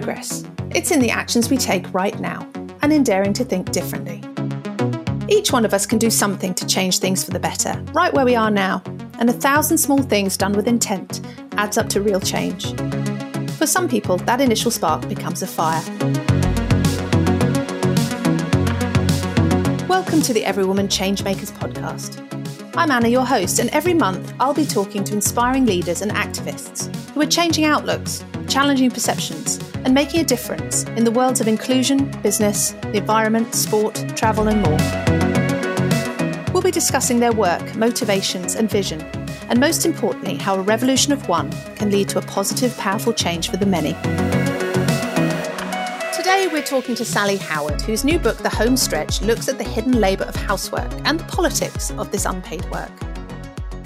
progress. It's in the actions we take right now and in daring to think differently. Each one of us can do something to change things for the better, right where we are now, and a thousand small things done with intent adds up to real change. For some people, that initial spark becomes a fire. Welcome to the Every Woman Changemakers podcast. I'm Anna, your host, and every month I'll be talking to inspiring leaders and activists who are changing outlooks, challenging perceptions, and making a difference in the worlds of inclusion, business, the environment, sport, travel, and more. We'll be discussing their work, motivations, and vision, and most importantly, how a revolution of one can lead to a positive, powerful change for the many. Today, we're talking to Sally Howard, whose new book, The Home Stretch, looks at the hidden labour of housework and the politics of this unpaid work.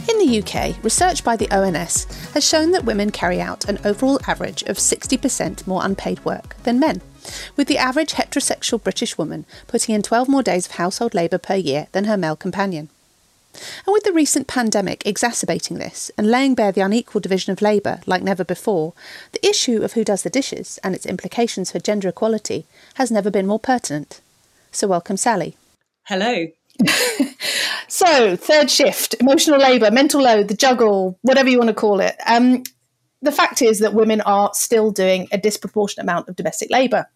In the UK, research by the ONS has shown that women carry out an overall average of 60% more unpaid work than men, with the average heterosexual British woman putting in 12 more days of household labour per year than her male companion. And with the recent pandemic exacerbating this and laying bare the unequal division of labour like never before, the issue of who does the dishes and its implications for gender equality has never been more pertinent. So, welcome, Sally. Hello. so, third shift, emotional labour, mental load, the juggle, whatever you want to call it. Um, the fact is that women are still doing a disproportionate amount of domestic labour.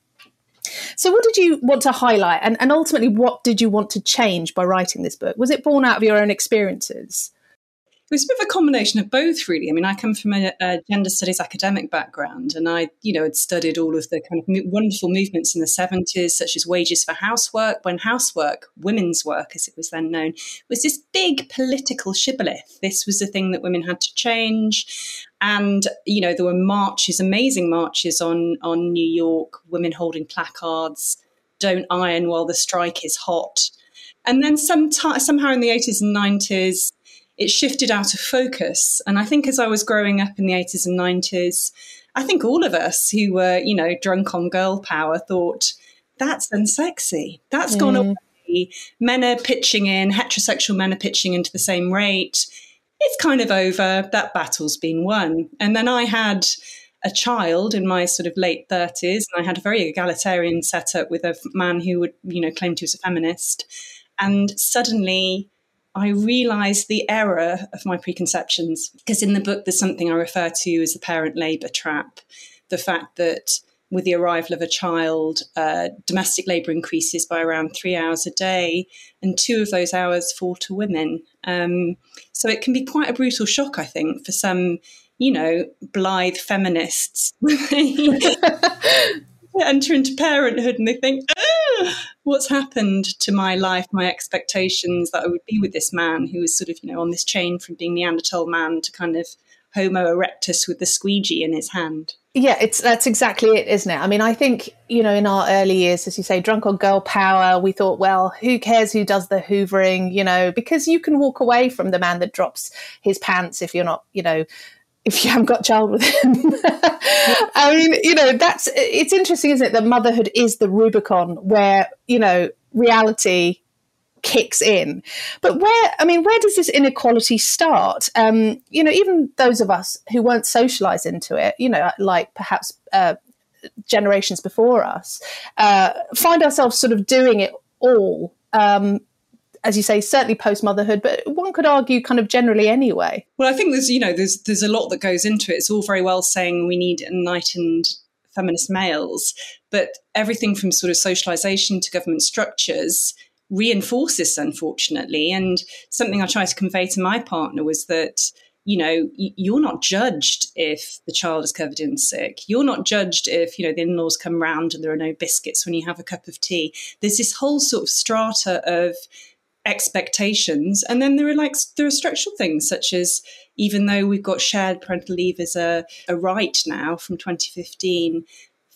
So, what did you want to highlight, and, and ultimately, what did you want to change by writing this book? Was it born out of your own experiences? It was a bit of a combination of both, really. I mean, I come from a, a, gender studies academic background, and I, you know, had studied all of the kind of wonderful movements in the 70s, such as wages for housework, when housework, women's work, as it was then known, was this big political shibboleth. This was the thing that women had to change. And, you know, there were marches, amazing marches on, on New York, women holding placards, don't iron while the strike is hot. And then somehow in the 80s and 90s, it shifted out of focus. And I think as I was growing up in the 80s and 90s, I think all of us who were, you know, drunk on girl power thought, that's unsexy. That's mm. gone away. Men are pitching in, heterosexual men are pitching into the same rate. It's kind of over. That battle's been won. And then I had a child in my sort of late 30s, and I had a very egalitarian setup with a man who would, you know, claim he was a feminist. And suddenly I realized the error of my preconceptions. Because in the book, there's something I refer to as the parent labor trap the fact that with the arrival of a child, uh, domestic labour increases by around three hours a day, and two of those hours fall to women. Um, so it can be quite a brutal shock, I think, for some, you know, blithe feminists. enter into parenthood and they think, ah, what's happened to my life, my expectations that I would be with this man who was sort of, you know, on this chain from being Neanderthal man to kind of Homo erectus with the squeegee in his hand. Yeah, it's that's exactly it, isn't it? I mean, I think you know, in our early years, as you say, drunk on girl power, we thought, well, who cares who does the hoovering, you know, because you can walk away from the man that drops his pants if you're not, you know, if you haven't got child with him. I mean, you know, that's it's interesting, isn't it? That motherhood is the Rubicon where, you know, reality kicks in. But where, I mean, where does this inequality start? Um, you know, even those of us who weren't socialized into it, you know, like perhaps uh, generations before us, uh, find ourselves sort of doing it all um, as you say, certainly post motherhood, but one could argue kind of generally anyway. Well, I think there's, you know, there's there's a lot that goes into it. It's all very well saying we need enlightened feminist males, but everything from sort of socialization to government structures reinforces, unfortunately. And something I try to convey to my partner was that you know, you're not judged if the child is covered in sick. You're not judged if, you know, the in laws come round and there are no biscuits when you have a cup of tea. There's this whole sort of strata of expectations. And then there are like there are structural things such as even though we've got shared parental leave as a, a right now from 2015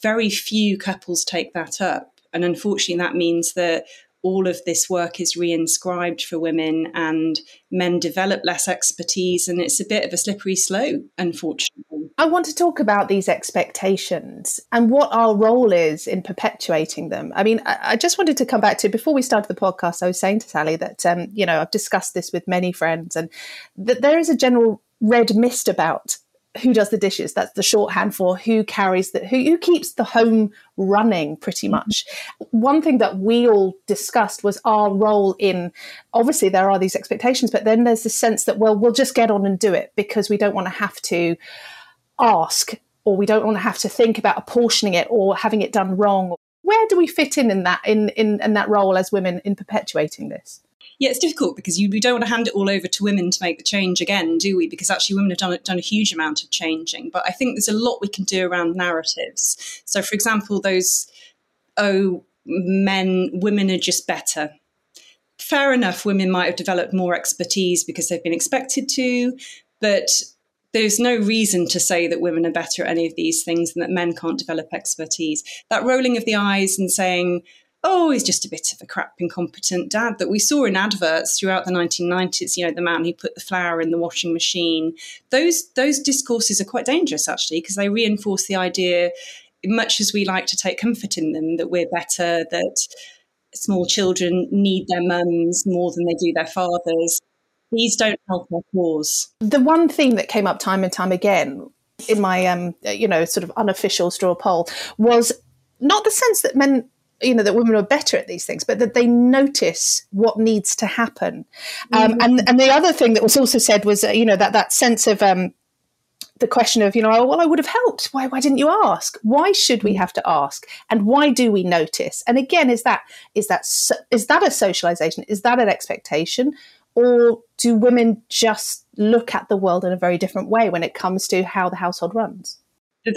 very few couples take that up. And unfortunately that means that all of this work is reinscribed for women and men develop less expertise and it's a bit of a slippery slope unfortunately i want to talk about these expectations and what our role is in perpetuating them i mean i, just wanted to come back to before we started the podcast i was saying to sally that um, you know i've discussed this with many friends and that there is a general red mist about who does the dishes. That's the shorthand for who carries the who, who keeps the home running pretty much. One thing that we all discussed was our role in obviously there are these expectations, but then there's the sense that well we'll just get on and do it because we don't want to have to ask or we don't want to have to think about apportioning it or having it done wrong. Where do we fit in in that in in, in that role as women in perpetuating this? yeah, it's difficult because you, we don't want to hand it all over to women to make the change again, do we? Because actually, women have done, done a huge amount of changing. But I think there's a lot we can do around narratives. So, for example, those, oh, men, women are just better. Fair enough, women might have developed more expertise because they've been expected to, but there's no reason to say that women are better at any of these things and that men can't develop expertise. That rolling of the eyes and saying, oh, he's just a bit of a crap, incompetent dad that we saw in adverts throughout the 1990s. You know, the man who put the flour in the washing machine. Those those discourses are quite dangerous actually because they reinforce the idea, much as we like to take comfort in them, that we're better, that small children need their mums more than they do their fathers. These don't help our cause. The one thing that came up time and time again in my um, you know sort of unofficial straw poll was not the sense that men you know that women are better at these things but that they notice what needs to happen. Um, mm-hmm. and and the other thing that was also said was uh, you know that that sense of um, the question of you know oh, well i would have helped. Why why didn't you ask? Why should we have to ask? And why do we notice? And again is that is that is that a socialization? Is that an expectation or do women just look at the world in a very different way when it comes to how the household runs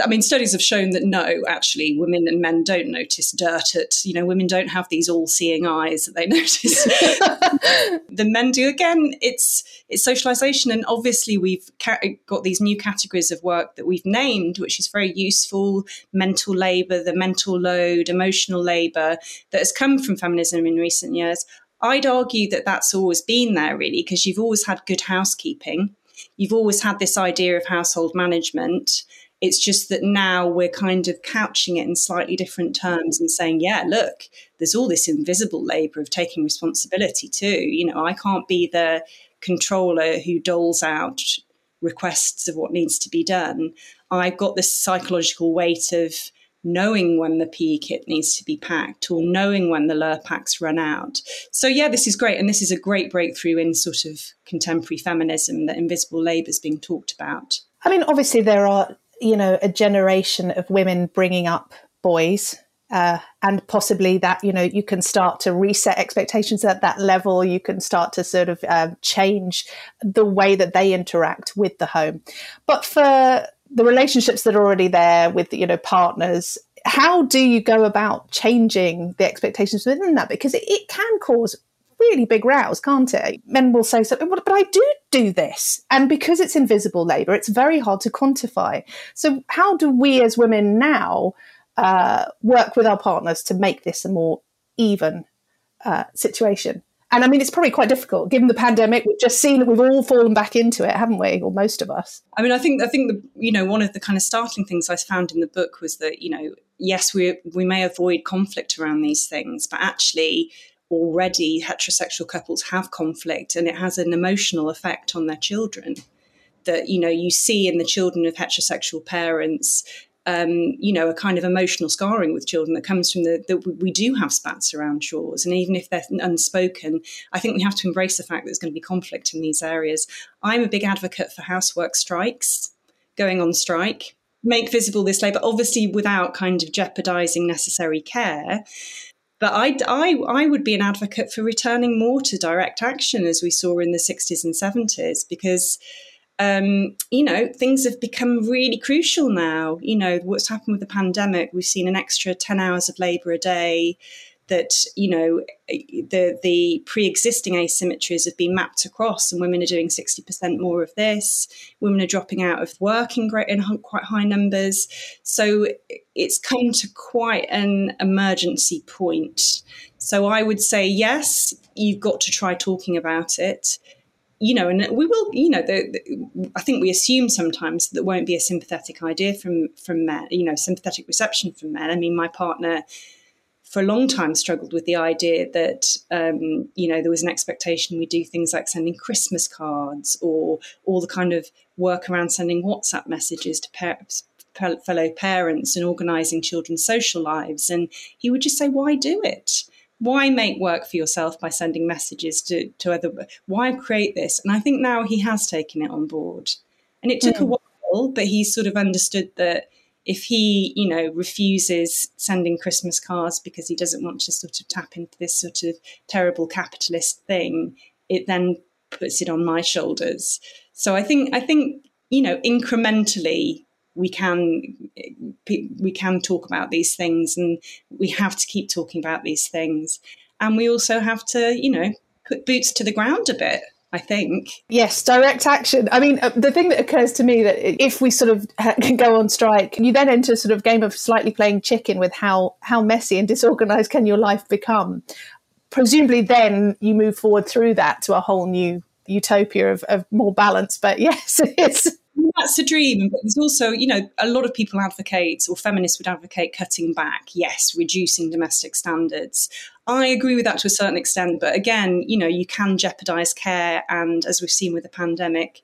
I mean, studies have shown that no, actually, women and men don't notice dirt. At you know, women don't have these all-seeing eyes that they notice. the men do. Again, it's it's socialization, and obviously we've got these new categories of work that we've named, which is very useful: mental labor, the mental load, emotional labor that has come from feminism in recent years. I'd argue that that's always been there, really, because you've always had good housekeeping. You've always had this idea of household management it's just that now we're kind of couching it in slightly different terms and saying, yeah, look, there's all this invisible labor of taking responsibility too. You know, I can't be the controller who doles out requests of what needs to be done. I've got this psychological weight of knowing when the PE kit needs to be packed or knowing when the Lurpaks run out. So, yeah, this is great. And this is a great breakthrough in sort of contemporary feminism that invisible labour is being talked about. I mean, obviously, there are you know a generation of women bringing up boys uh, and possibly that you know you can start to reset expectations at that level you can start to sort of uh, change the way that they interact with the home but for the relationships that are already there with you know partners how do you go about changing the expectations within that because it, it can cause really big rows, can't it? Men will say something, but I do do this. And because it's invisible labour, it's very hard to quantify. So, how do we as women now uh, work with our partners to make this a more even uh, situation? And I mean, it's probably quite difficult given the pandemic. We've just seen that we've all fallen back into it, haven't we? Or most of us. I mean, I think I think the you know one of the kind of startling things I found in the book was that you know yes we we may avoid conflict around these things, but actually already heterosexual couples have conflict and it has an emotional effect on their children that you know you see in the children of heterosexual parents um, you know a kind of emotional scarring with children that comes from the that we do have spats around chores and even if they're unspoken i think we have to embrace the fact that there's going to be conflict in these areas. I'm a big advocate for housework strikes going on strike make visible this labour obviously without kind of jeopardizing necessary care. But I, I, I would be an advocate for returning more to direct action as we saw in the 60s and 70s because, um, you know, things have become really crucial now. You know, what's happened with the pandemic, we've seen an extra 10 hours of labour a day that you know the the pre-existing asymmetries have been mapped across, and women are doing sixty percent more of this. Women are dropping out of work in great in quite high numbers. So it's come to quite an emergency point. So I would say yes, you've got to try talking about it you know, and we will, you know, the, the, I think we assume sometimes that there won't be a sympathetic idea from from men, you know, sympathetic reception from men. I mean, my partner for a long time struggled with the idea that um, you know there was an expectation we do things like sending Christmas cards or all the kind of work around sending WhatsApp messages to parents fellow parents and organising children's social lives. And he would just say, why do it? Why make work for yourself by sending messages to, to other? Why create this? And I think now he has taken it on board. And it took mm. a hmm. while, but he sort of understood that if he, you know, refuses sending Christmas cards because he doesn't want to sort of tap into this sort of terrible capitalist thing, it then puts it on my shoulders. So I think I think you know incrementally we can we can talk about these things and we have to keep talking about these things and we also have to you know put boots to the ground a bit I think. Yes, direct action. I mean, uh, the thing that occurs to me that if we sort of can go on strike, you then enter a sort of game of slightly playing chicken with how how messy and disorganized can your life become. Presumably, then you move forward through that to a whole new utopia of, of more balance. But yes, it's that's a dream. But there's also, you know, a lot of people advocate, or feminists would advocate cutting back, yes, reducing domestic standards. I agree with that to a certain extent. But again, you know, you can jeopardize care and, as we've seen with the pandemic,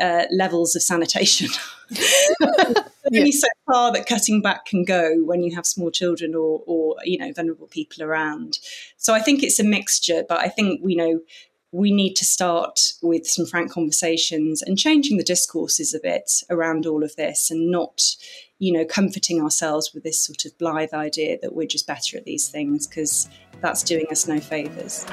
uh, levels of sanitation. only so far that cutting back can go when you have small children or, or, you know, vulnerable people around. So I think it's a mixture, but I think, you know, we need to start with some frank conversations and changing the discourses a bit around all of this and not you know comforting ourselves with this sort of blithe idea that we're just better at these things because that's doing us no favors.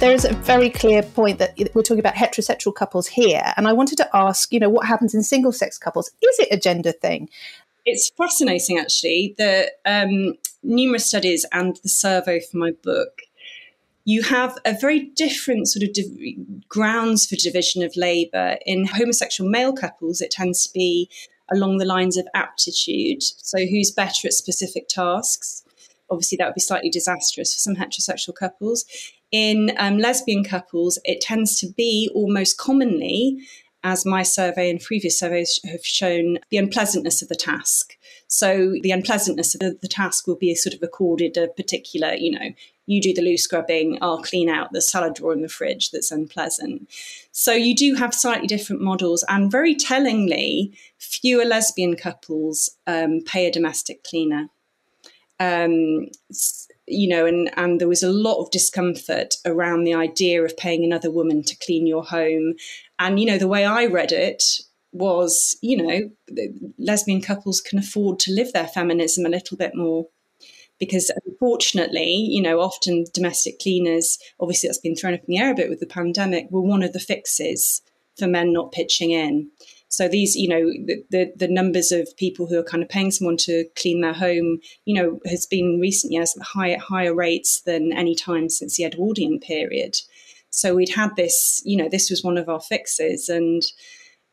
There is a very clear point that we're talking about heterosexual couples here and i wanted to ask you know what happens in single sex couples? Is it a gender thing it's fascinating actually the um, numerous studies and the survey for my book you have a very different sort of div- grounds for division of labour in homosexual male couples. It tends to be along the lines of aptitude. So who's better at specific tasks? Obviously that would be slightly disastrous for some heterosexual couples. In um, lesbian couples it tends to be almost commonly as my survey and previous surveys have shown, the unpleasantness of the task. So the unpleasantness of the, task will be sort of accorded a particular, you know, you do the loo scrubbing, I'll clean out the salad drawer in the fridge that's unpleasant. So you do have slightly different models, and very tellingly, fewer lesbian couples um, pay a domestic cleaner. Um, you know, and, and there was a lot of discomfort around the idea of paying another woman to clean your home. And, you know, the way I read it was, you know, lesbian couples can afford to live their feminism a little bit more. Because unfortunately, you know, often domestic cleaners, obviously that's been thrown up in the air a bit with the pandemic, were one of the fixes for men not pitching in. So these, you know, the, the, the numbers of people who are kind of paying someone to clean their home, you know, has been recent years at higher higher rates than any time since the Edwardian period. So we'd had this, you know, this was one of our fixes, and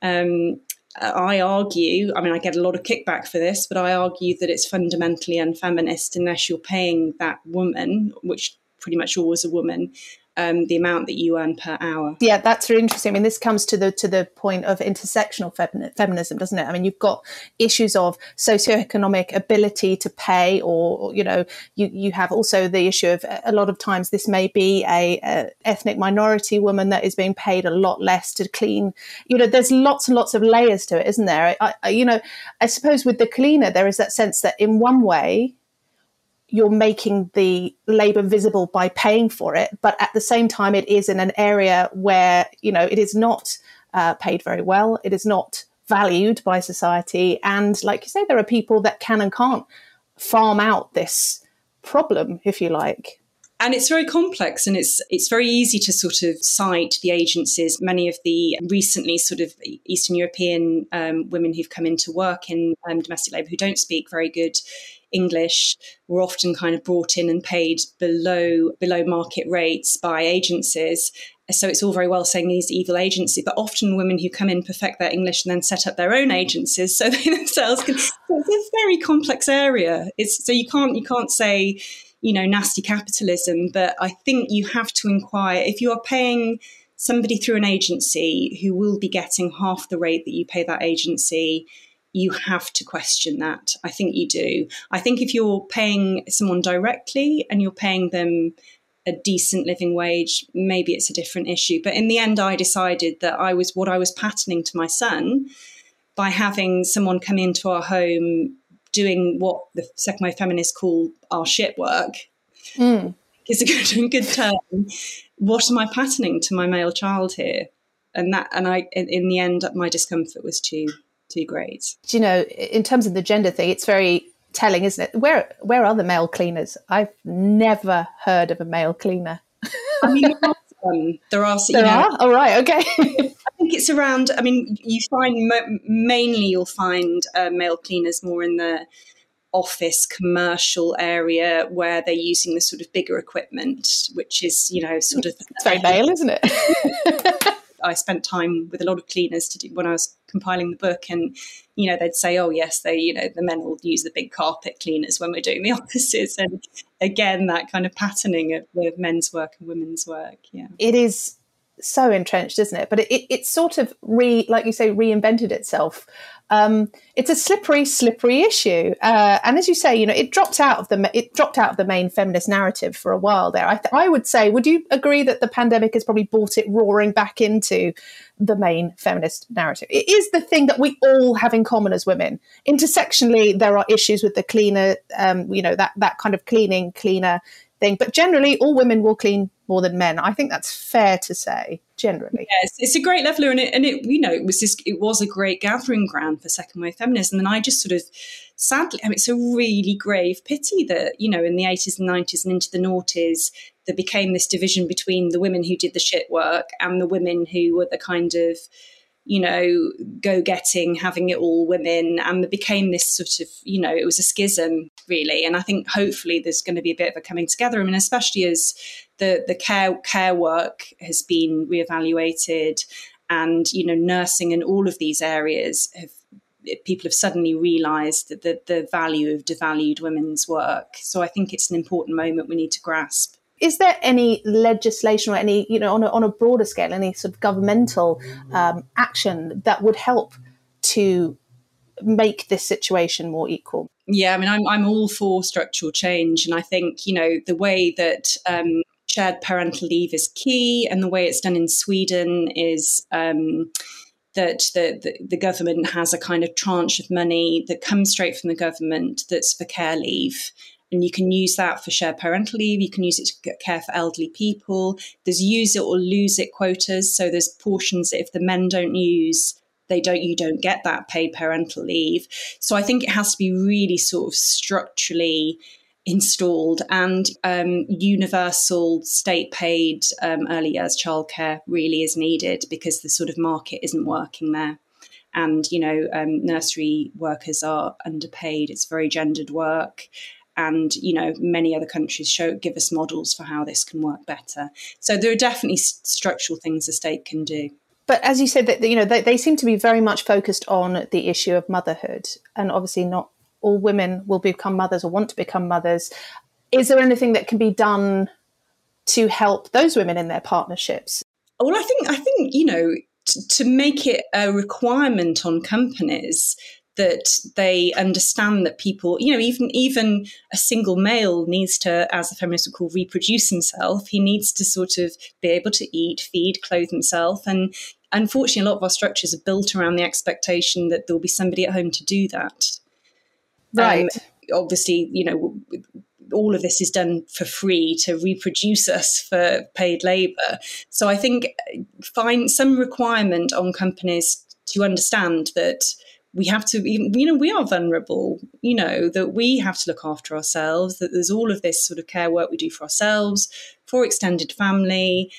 um, I argue, I mean, I get a lot of kickback for this, but I argue that it's fundamentally unfeminist unless you're paying that woman, which pretty much always a woman, um, the amount that you earn per hour. Yeah, that's really interesting. I mean, this comes to the to the point of intersectional feminism, doesn't it? I mean, you've got issues of socioeconomic ability to pay, or you know, you you have also the issue of a lot of times this may be a, a ethnic minority woman that is being paid a lot less to clean. You know, there's lots and lots of layers to it, isn't there? I, I, you know, I suppose with the cleaner, there is that sense that in one way you're making the labor visible by paying for it but at the same time it is in an area where you know it is not uh, paid very well it is not valued by society and like you say there are people that can and can't farm out this problem if you like. And it's very complex and it's it's very easy to sort of cite the agencies. Many of the recently sort of eastern european um, women who've come into work in um, domestic labour who don't speak very good English were often kind of brought in and paid below below market rates by agencies. So it's all very well saying these evil agencies, but often women who come in perfect their English and then set up their own agencies so they themselves can. So it's a very complex area. It's so you can't you can't say you know nasty capitalism, but I think you have to inquire if you are paying somebody through an agency who will be getting half the rate that you pay that agency, you have to question that. I think you do. I think if you're paying someone directly and you're paying them a decent living wage, maybe it's a different issue. But in the end, I decided that I was what I was patterning to my son by having someone come into our home doing what the second wave feminists call our shit work. Mm. Is a good, good term. What am I patterning to my male child here? And that, and I, in, in the end, my discomfort was too too grades. Do you know, in terms of the gender thing, it's very telling, isn't it? Where where are the male cleaners? I've never heard of a male cleaner. I mean, um, there are. Some there know, are. All right. Okay. I think it's around. I mean, you find mainly you'll find uh, male cleaners more in the office commercial area where they're using the sort of bigger equipment, which is you know sort of it's very male, isn't it? I spent time with a lot of cleaners to do when I was compiling the book, and you know they'd say, "Oh yes, they you know the men will use the big carpet cleaners when we're doing the offices," and again that kind of patterning of, of men's work and women's work. Yeah, it is so entrenched, isn't it? But it, it, it's sort of re, like you say, reinvented itself um, it's a slippery, slippery issue. Uh, and as you say, you know, it dropped out of the it dropped out of the main feminist narrative for a while there. I, th- I would say, would you agree that the pandemic has probably brought it roaring back into the main feminist narrative? It is the thing that we all have in common as women. Intersectionally, there are issues with the cleaner, um, you know, that that kind of cleaning, cleaner thing. But generally, all women will clean more than men. I think that's fair to say generally. Yes, it's a great leveler, and it, and it you know it was this, it was a great gathering ground for second wave feminism. And I just sort of sadly, I mean, it's a really grave pity that you know in the eighties and nineties and into the noughties there became this division between the women who did the shit work and the women who were the kind of you know, go getting, having it all women. And it became this sort of, you know, it was a schism really. And I think hopefully there's going to be a bit of a coming together. I mean, especially as the, the care, care work has been reevaluated and, you know, nursing and all of these areas have people have suddenly realized that the, the value of devalued women's work. So I think it's an important moment we need to grasp is there any legislation or any, you know, on a, on a broader scale, any sort of governmental um, action that would help to make this situation more equal? Yeah, I mean, I'm, I'm all for structural change. And I think, you know, the way that um, shared parental leave is key and the way it's done in Sweden is. Um, that the, the, the, government has a kind of tranche of money that comes straight from the government that's for care leave. And you can use that for shared parental leave. You can use it to care for elderly people. There's use it or lose it quotas. So there's portions if the men don't use, they don't you don't get that paid parental leave. So I think it has to be really sort of structurally installed and um, universal state paid um, early years childcare really is needed because the sort of market isn't working there and you know um, nursery workers are underpaid it's very gendered work and you know many other countries show give us models for how this can work better. So there are definitely structural things the state can do. But as you said that you know they, they seem to be very much focused on the issue of motherhood. And obviously not all women will become mothers or want to become mothers. Is there anything that can be done to help those women in their partnerships? Well i think i think you know to make it a requirement on companies that they understand that people, you know, even even a single male needs to, as the feminists would call, reproduce himself. He needs to sort of be able to eat, feed, clothe himself, and unfortunately, a lot of our structures are built around the expectation that there'll be somebody at home to do that. Right. Um, obviously, you know, all of this is done for free to reproduce us for paid labor. So I think uh, find some requirement on companies to understand that we have to you know we are vulnerable you know that we have to look after ourselves that there's all of this sort of care work we do for ourselves for extended family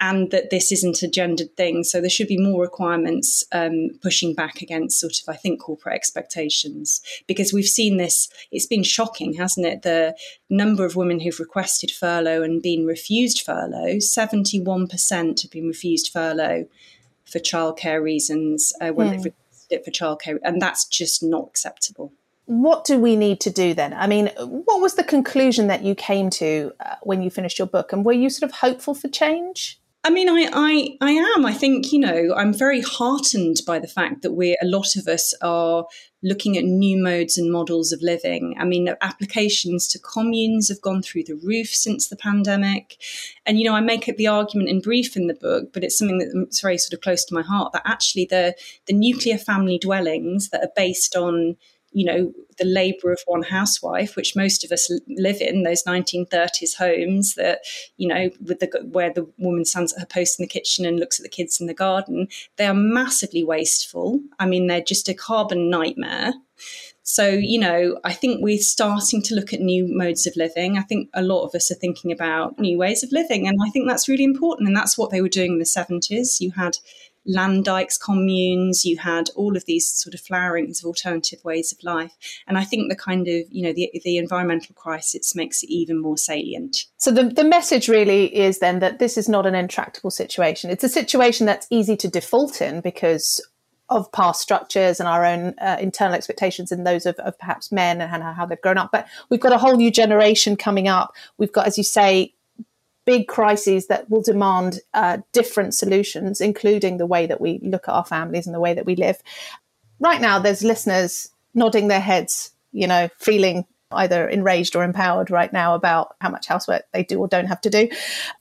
and that this isn't a gendered thing. So there should be more requirements um, pushing back against sort of i think corporate expectations. Because we've seen this it's been shocking hasn't it? The number of women who've requested furlough and been refused furlough 71% have been refused furlough for childcare reasons uh, when mm. they've it for childcare, and that's just not acceptable. What do we need to do then? I mean, what was the conclusion that you came to uh, when you finished your book, and were you sort of hopeful for change? I mean, I, I, I am. I think, you know, I'm very heartened by the fact that we're, a lot of us are looking at new modes and models of living. I mean, applications to communes have gone through the roof since the pandemic. And, you know, I make the argument in brief in the book, but it's something that's very sort of close to my heart that actually the, the nuclear family dwellings that are based on you know, the labour of one housewife, which most of us live in, those 1930s homes that, you know, with the where the woman stands at her post in the kitchen and looks at the kids in the garden, they are massively wasteful. I mean, they're just a carbon nightmare. So, you know, I think we're starting to look at new modes of living. I think a lot of us are thinking about new ways of living. And I think that's really important. And that's what they were doing in the 70s. You had land dykes communes, you had all of these sort of flowerings of alternative ways of life. And I think the kind of, you know, the, the environmental crisis makes it even more salient. So the, the message really is then that this is not an intractable situation. It's a situation that's easy to default in because of past structures and our own uh, internal expectations and those of, of, perhaps men and how they've grown up. But we've got a whole new generation coming up. We've got, as you say, big crises that will demand uh, different solutions, including the way that we look at our families and the way that we live. Right now, there's listeners nodding their heads, you know, feeling either enraged or empowered right now about how much housework they do or don't have to do.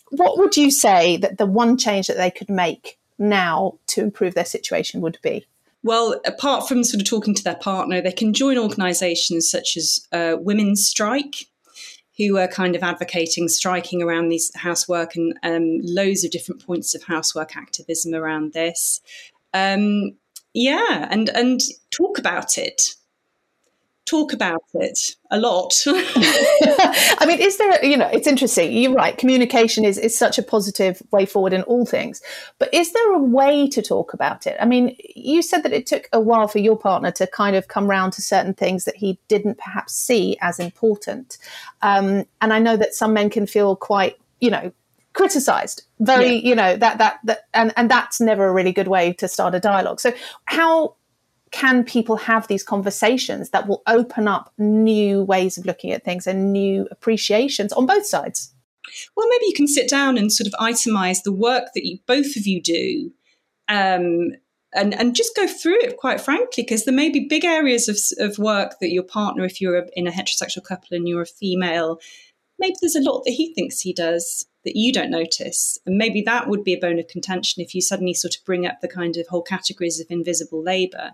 What would you say that the one change that they could make now to improve their situation would be? Well, apart from sort of talking to their partner, they can join organisations such as uh, Women's Strike, who are kind of advocating striking around these housework and um, loads of different points of housework activism around this. Um, yeah, and and talk about it talk about it a lot. I mean, is there, you know, it's interesting. You're right. Communication is, is such a positive way forward in all things. But is there a way to talk about it? I mean, you said that it took a while for your partner to kind of come round to certain things that he didn't perhaps see as important. Um, and I know that some men can feel quite, you know, criticized very yeah. you know that that that and and that's never a really good way to start a dialogue so how can people have these conversations that will open up new ways of looking at things and new appreciations on both sides? Well, maybe you can sit down and sort of itemize the work that you, both of you do. Um, and, and just go through it quite frankly, because there may be big areas of, of work that your partner, if you're in a heterosexual couple and you're a female, maybe there's a lot that he thinks he does that you don't notice. And maybe that would be a bone of contention if you suddenly sort of bring up the kind of whole categories of invisible labour.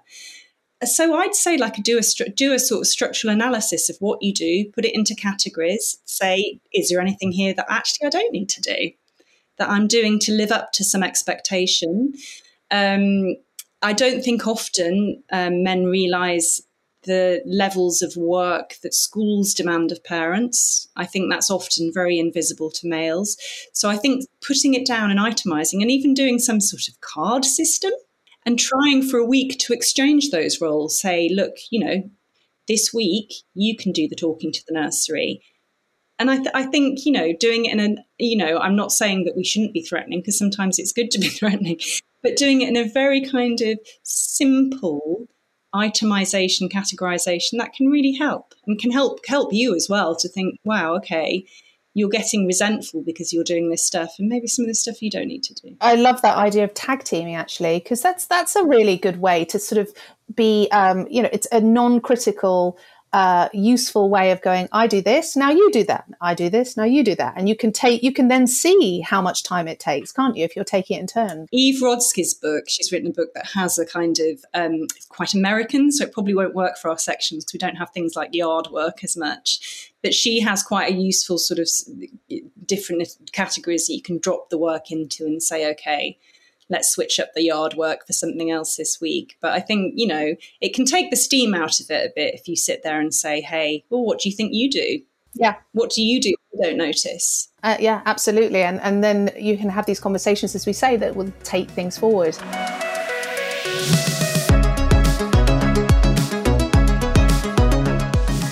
So I'd say like do a do a sort of structural analysis of what you do, put it into categories. Say, is there anything here that actually I don't need to do, that I'm doing to live up to some expectation? Um, I don't think often um, men realise the levels of work that schools demand of parents. I think that's often very invisible to males. So I think putting it down and itemizing and even doing some sort of card system and trying for a week to exchange those roles. Say, look, you know, this week you can do the talking to the nursery. And I, th- I think, you know, doing it in a, you know, I'm not saying that we shouldn't be threatening because sometimes it's good to be threatening, but doing it in a very kind of simple, itemization, categorization, that can really help and can help help you as well to think, wow, okay, you're getting resentful because you're doing this stuff and maybe some of the stuff you don't need to do. I love that idea of tag teaming actually, because that's that's a really good way to sort of be um, you know, it's a non-critical uh, useful way of going i do this now you do that. I do this now you do that. And you can take you can then see how much time it takes can't you if you're taking it in turn? Eve rodsky's book she's written a book that has a kind of um, quite american so it probably won't work for our sections because we don't have things like yard work as much. But she has quite a useful sort of different categories that you can drop the work into and say okay let's switch up the yard work for something else this week. But I think, you know, it can take the steam out of it a bit if you sit there and say, hey, well, what do you think you do? Yeah. What do you do you don't notice? Uh, yeah, absolutely. And, and then you can have these conversations, as we say, that will take things forward.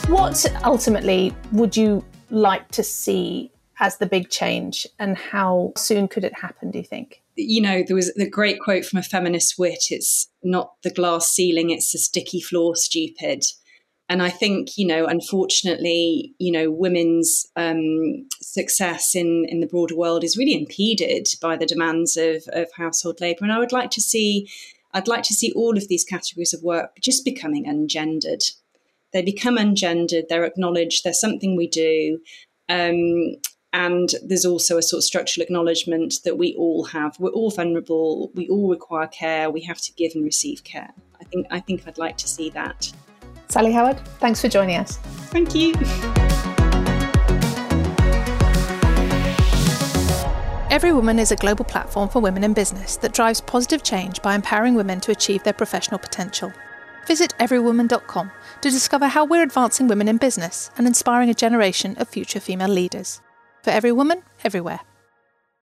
What ultimately would you like to see as the big change and how soon could it happen, do you think? you know, there was the great quote from a feminist wit it's not the glass ceiling, it's the sticky floor, stupid. and I think, you know, unfortunately, you know, women's um, success in, in the broader world is really impeded by the demands of, of household labour. And I would like to see, I'd like to see all of these categories of work just becoming ungendered. They become ungendered. They're acknowledged. They're something we do. Um, and there's also a sort of structural acknowledgement that we all have. We're all vulnerable. We all require care. We have to give and receive care. I think I think I'd like to see that. Sally Howard, thanks for joining us. Thank you. Every Woman is a global platform for women in business that drives positive change by empowering women to achieve their professional potential. Visit everywoman.com to discover how we're advancing women in business and inspiring a generation of future female leaders. For every woman, everywhere.